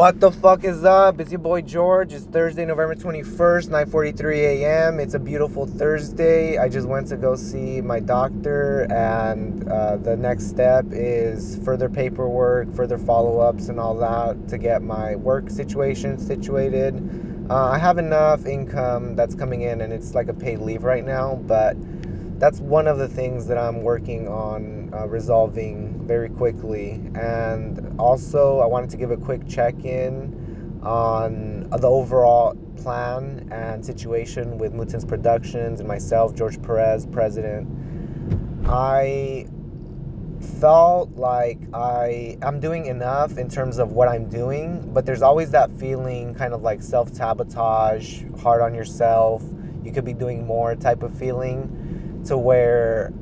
What the fuck is up? It's your boy George. It's Thursday, November 21st, 9:43 a.m. It's a beautiful Thursday. I just went to go see my doctor and uh, the next step is further paperwork, further follow-ups and all that to get my work situation situated. Uh, I have enough income that's coming in and it's like a paid leave right now, but that's one of the things that I'm working on uh, resolving very quickly. And also, I wanted to give a quick check in on the overall plan and situation with Mootens Productions and myself, George Perez, president. I felt like I am doing enough in terms of what I'm doing, but there's always that feeling kind of like self sabotage, hard on yourself, you could be doing more type of feeling to where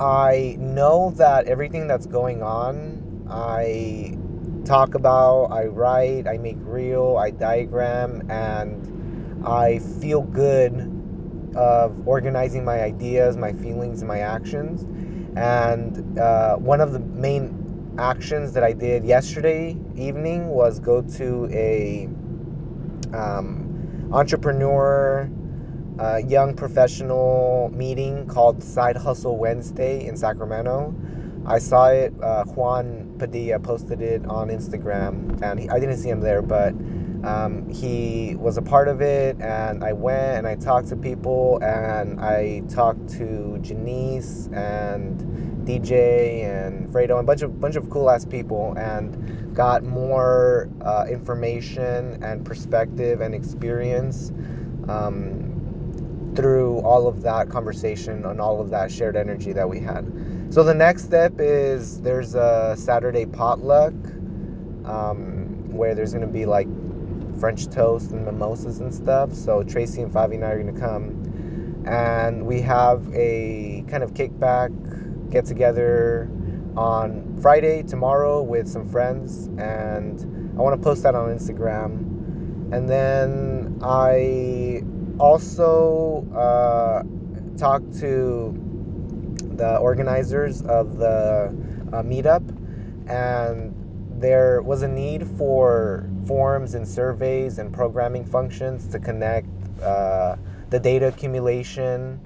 I know that everything that's going on, I talk about, I write, I make real, I diagram, and I feel good of organizing my ideas, my feelings, and my actions. And uh, one of the main actions that I did yesterday evening was go to a um, entrepreneur uh, young professional meeting called Side Hustle Wednesday in Sacramento. I saw it. Uh, Juan Padilla posted it on Instagram, and he, I didn't see him there, but um, he was a part of it. And I went and I talked to people, and I talked to Janice and DJ and Fredo, and a bunch of bunch of cool ass people, and got more uh, information and perspective and experience. Um, through all of that conversation and all of that shared energy that we had. So the next step is there's a Saturday potluck um, where there's gonna be like French toast and mimosas and stuff. So Tracy and Favi and I are gonna come, and we have a kind of kickback get together on Friday tomorrow with some friends, and I want to post that on Instagram. And then I also uh, talked to the organizers of the uh, meetup, and there was a need for forms and surveys and programming functions to connect uh, the data accumulation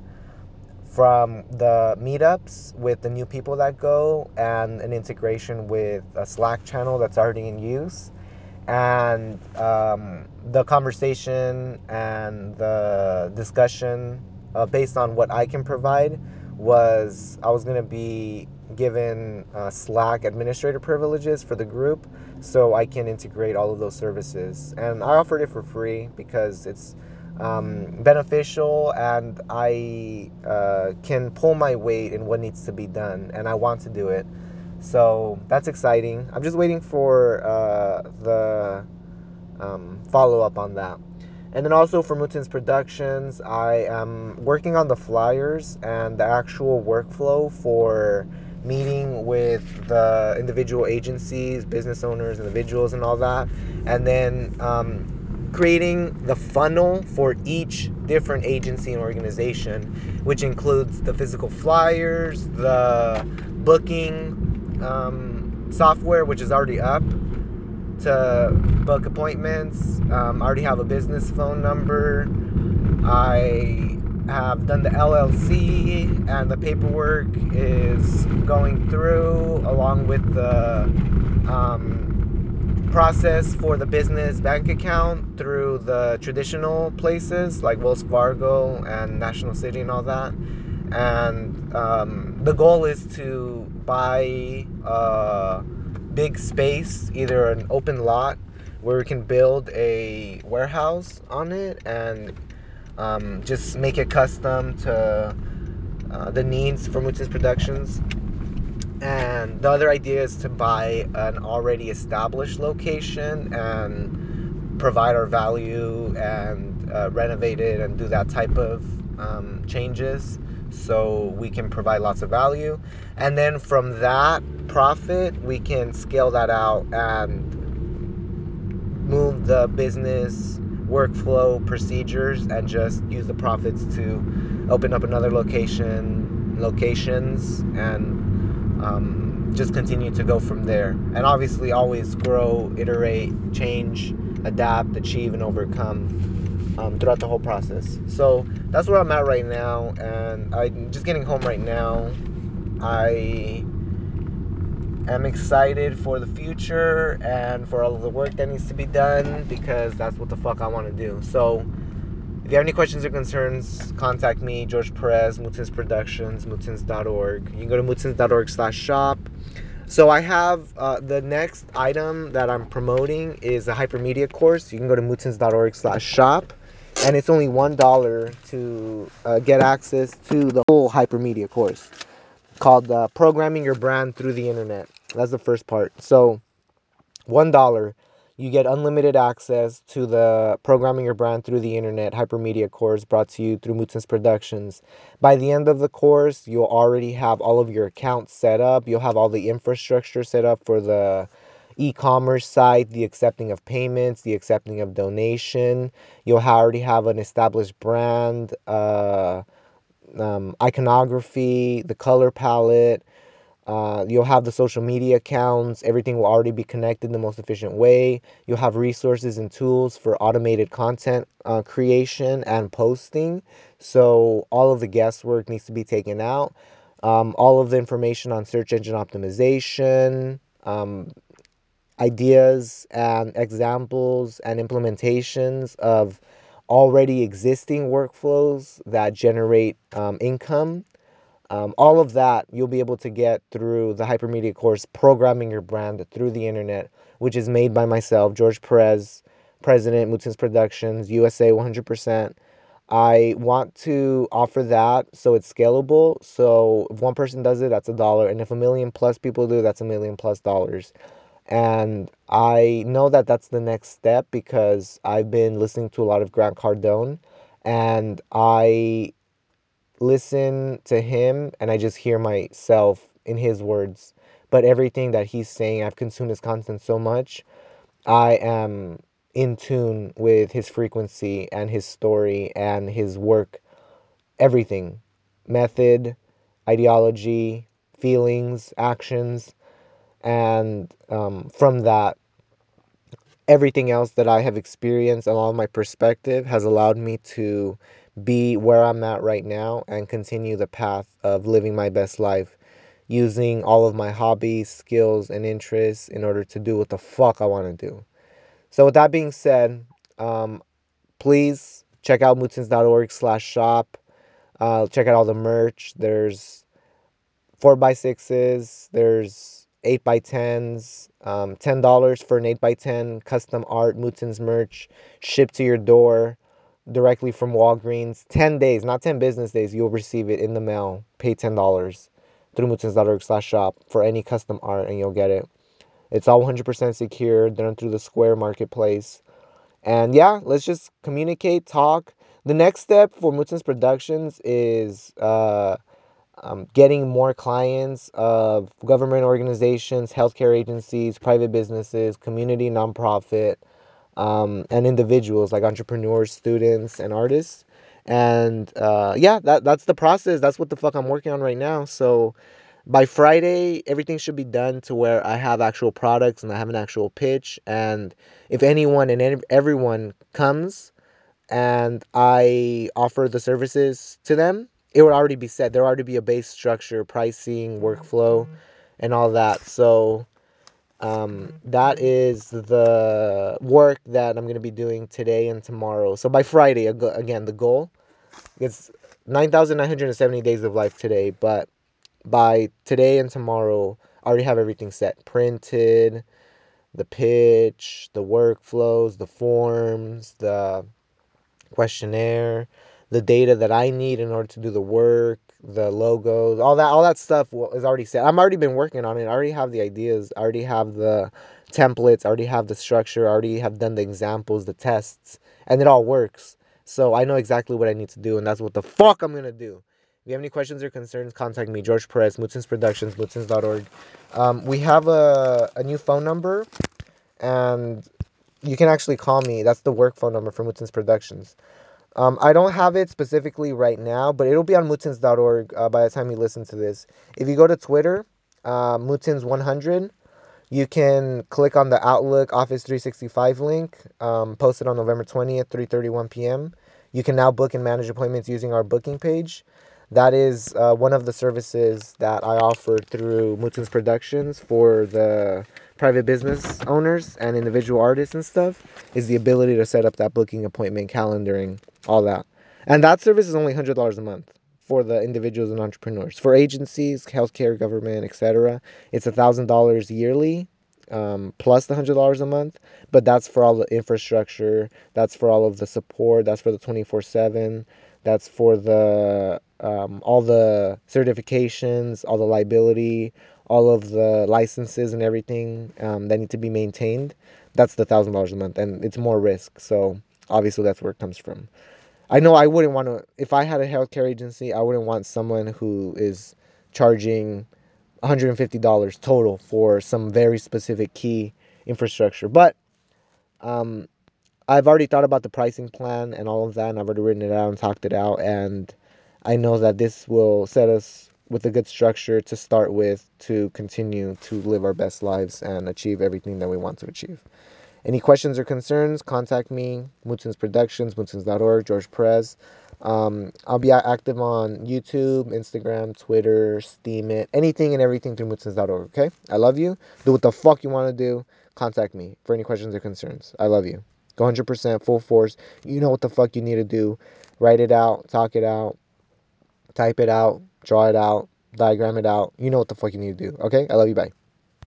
from the meetups with the new people that go and an integration with a Slack channel that's already in use and um, the conversation and the discussion uh, based on what I can provide was I was going to be given uh, Slack administrator privileges for the group so I can integrate all of those services. And I offered it for free because it's um, beneficial and I uh, can pull my weight in what needs to be done and I want to do it. So that's exciting. I'm just waiting for uh, the um, follow up on that. And then also for Mootens Productions, I am working on the flyers and the actual workflow for meeting with the individual agencies, business owners, individuals, and all that. And then um, creating the funnel for each different agency and organization, which includes the physical flyers, the booking um, software, which is already up to book appointments. Um, I already have a business phone number. I have done the LLC, and the paperwork is going through along with the um, process for the business bank account through the traditional places like Wells Fargo and National City and all that. And um, the goal is to buy. a big space, either an open lot where we can build a warehouse on it and um, just make it custom to uh, the needs for Mootens Productions. And the other idea is to buy an already established location and provide our value and uh, renovate it and do that type of um, changes so we can provide lots of value. And then from that profit, we can scale that out and move the business workflow procedures and just use the profits to open up another location, locations, and um, just continue to go from there. And obviously, always grow, iterate, change, adapt, achieve, and overcome um, throughout the whole process. So that's where I'm at right now, and I'm just getting home right now. I am excited for the future and for all of the work that needs to be done because that's what the fuck I want to do. So if you have any questions or concerns, contact me, George Perez, Mootens Productions, mootens.org. You can go to mootens.org slash shop. So I have uh, the next item that I'm promoting is a hypermedia course. You can go to mootens.org slash shop. And it's only $1 to uh, get access to the whole hypermedia course called uh, Programming Your Brand Through the Internet. That's the first part. So $1 you get unlimited access to the Programming Your Brand Through the Internet Hypermedia course brought to you through Mootens Productions. By the end of the course, you'll already have all of your accounts set up. You'll have all the infrastructure set up for the e-commerce site, the accepting of payments, the accepting of donation. You'll already have an established brand, uh, um, iconography, the color palette, uh, you'll have the social media accounts. Everything will already be connected in the most efficient way. You'll have resources and tools for automated content uh, creation and posting. So all of the guesswork needs to be taken out. Um, all of the information on search engine optimization, um, ideas and examples and implementations of already existing workflows that generate um, income um, all of that you'll be able to get through the Hypermedia course, Programming Your Brand Through the Internet, which is made by myself, George Perez, President, Mootens Productions, USA 100%. I want to offer that so it's scalable. So if one person does it, that's a dollar. And if a million plus people do, that's a million plus dollars. And I know that that's the next step because I've been listening to a lot of Grant Cardone and I listen to him and I just hear myself in his words. But everything that he's saying, I've consumed his content so much, I am in tune with his frequency and his story and his work, everything method, ideology, feelings, actions. And um, from that, everything else that I have experienced along my perspective has allowed me to be where I'm at right now and continue the path of living my best life using all of my hobbies, skills, and interests in order to do what the fuck I want to do. So with that being said, um, please check out mootens.org slash shop. Uh, check out all the merch. There's 4x6s. There's 8 by 10s um, $10 for an 8 by 10 custom art Mootens merch shipped to your door directly from Walgreens. 10 days, not 10 business days, you'll receive it in the mail. Pay $10 through mootens.org slash shop for any custom art and you'll get it. It's all 100% secure, done through the Square Marketplace. And yeah, let's just communicate, talk. The next step for Mootens Productions is uh, um, getting more clients of government organizations, healthcare agencies, private businesses, community nonprofit, um, and individuals like entrepreneurs, students, and artists. And uh, yeah, that that's the process. That's what the fuck I'm working on right now. So by Friday, everything should be done to where I have actual products and I have an actual pitch. And if anyone and everyone comes and I offer the services to them, it would already be set. There would already be a base structure, pricing, workflow, and all that. So um, that is the work that I'm going to be doing today and tomorrow. So by Friday, again, the goal is 9,970 days of life today. But by today and tomorrow, I already have everything set printed, the pitch, the workflows, the forms, the questionnaire, the data that I need in order to do the work, the logos, all that, all that stuff is already set. I'm already been working on it. I already have the ideas. I already have the templates. I already have the structure. I already have done the examples, the tests, and it all works. So I know exactly what I need to do, and that's what the fuck I'm gonna do. If you have any questions or concerns, contact me, George Perez, Mootens Productions, mootens.org. Um, we have a, a new phone number, and you can actually call me. That's the work phone number for Mootens Productions. Um, I don't have it specifically right now, but it'll be on mootens.org uh, by the time you listen to this. If you go to Twitter, uh, Mootens 100, you can click on the Outlook Office 365 link um, posted on November 20th, 3:31 p.m. You can now book and manage appointments using our booking page. That is uh, one of the services that I offer through Mootens Productions for the private business owners and individual artists and stuff. Is the ability to set up that booking appointment, calendaring, all that, and that service is only hundred dollars a month for the individuals and entrepreneurs. For agencies, healthcare, government, etc., it's $1,000 yearly um, plus the $100 a month, but that's for all the infrastructure, that's for all of the support, that's for the 24 7, that's for the um, all the certifications, all the liability, all of the licenses and everything um, that need to be maintained. That's the thousand dollars a month, and it's more risk. So obviously, that's where it comes from. I know I wouldn't want to, if I had a healthcare agency, I wouldn't want someone who is charging $150 total for some very specific key infrastructure. But um, I've already thought about the pricing plan and all of that, and I've already written it out and talked it out. And I know that this will set us with a good structure to start with to continue to live our best lives and achieve everything that we want to achieve. Any questions or concerns, contact me, Mootens Productions, mootens.org, George Perez. Um, I'll be active on YouTube, Instagram, Twitter, Steemit, anything and everything through mootens.org, okay? I love you. Do what the fuck you want to do. Contact me for any questions or concerns. I love you. Go 100% full force. You know what the fuck you need to do. Write it out, talk it out, type it out, draw it out, diagram it out. You know what the fuck you need to do, okay? I love you. Bye.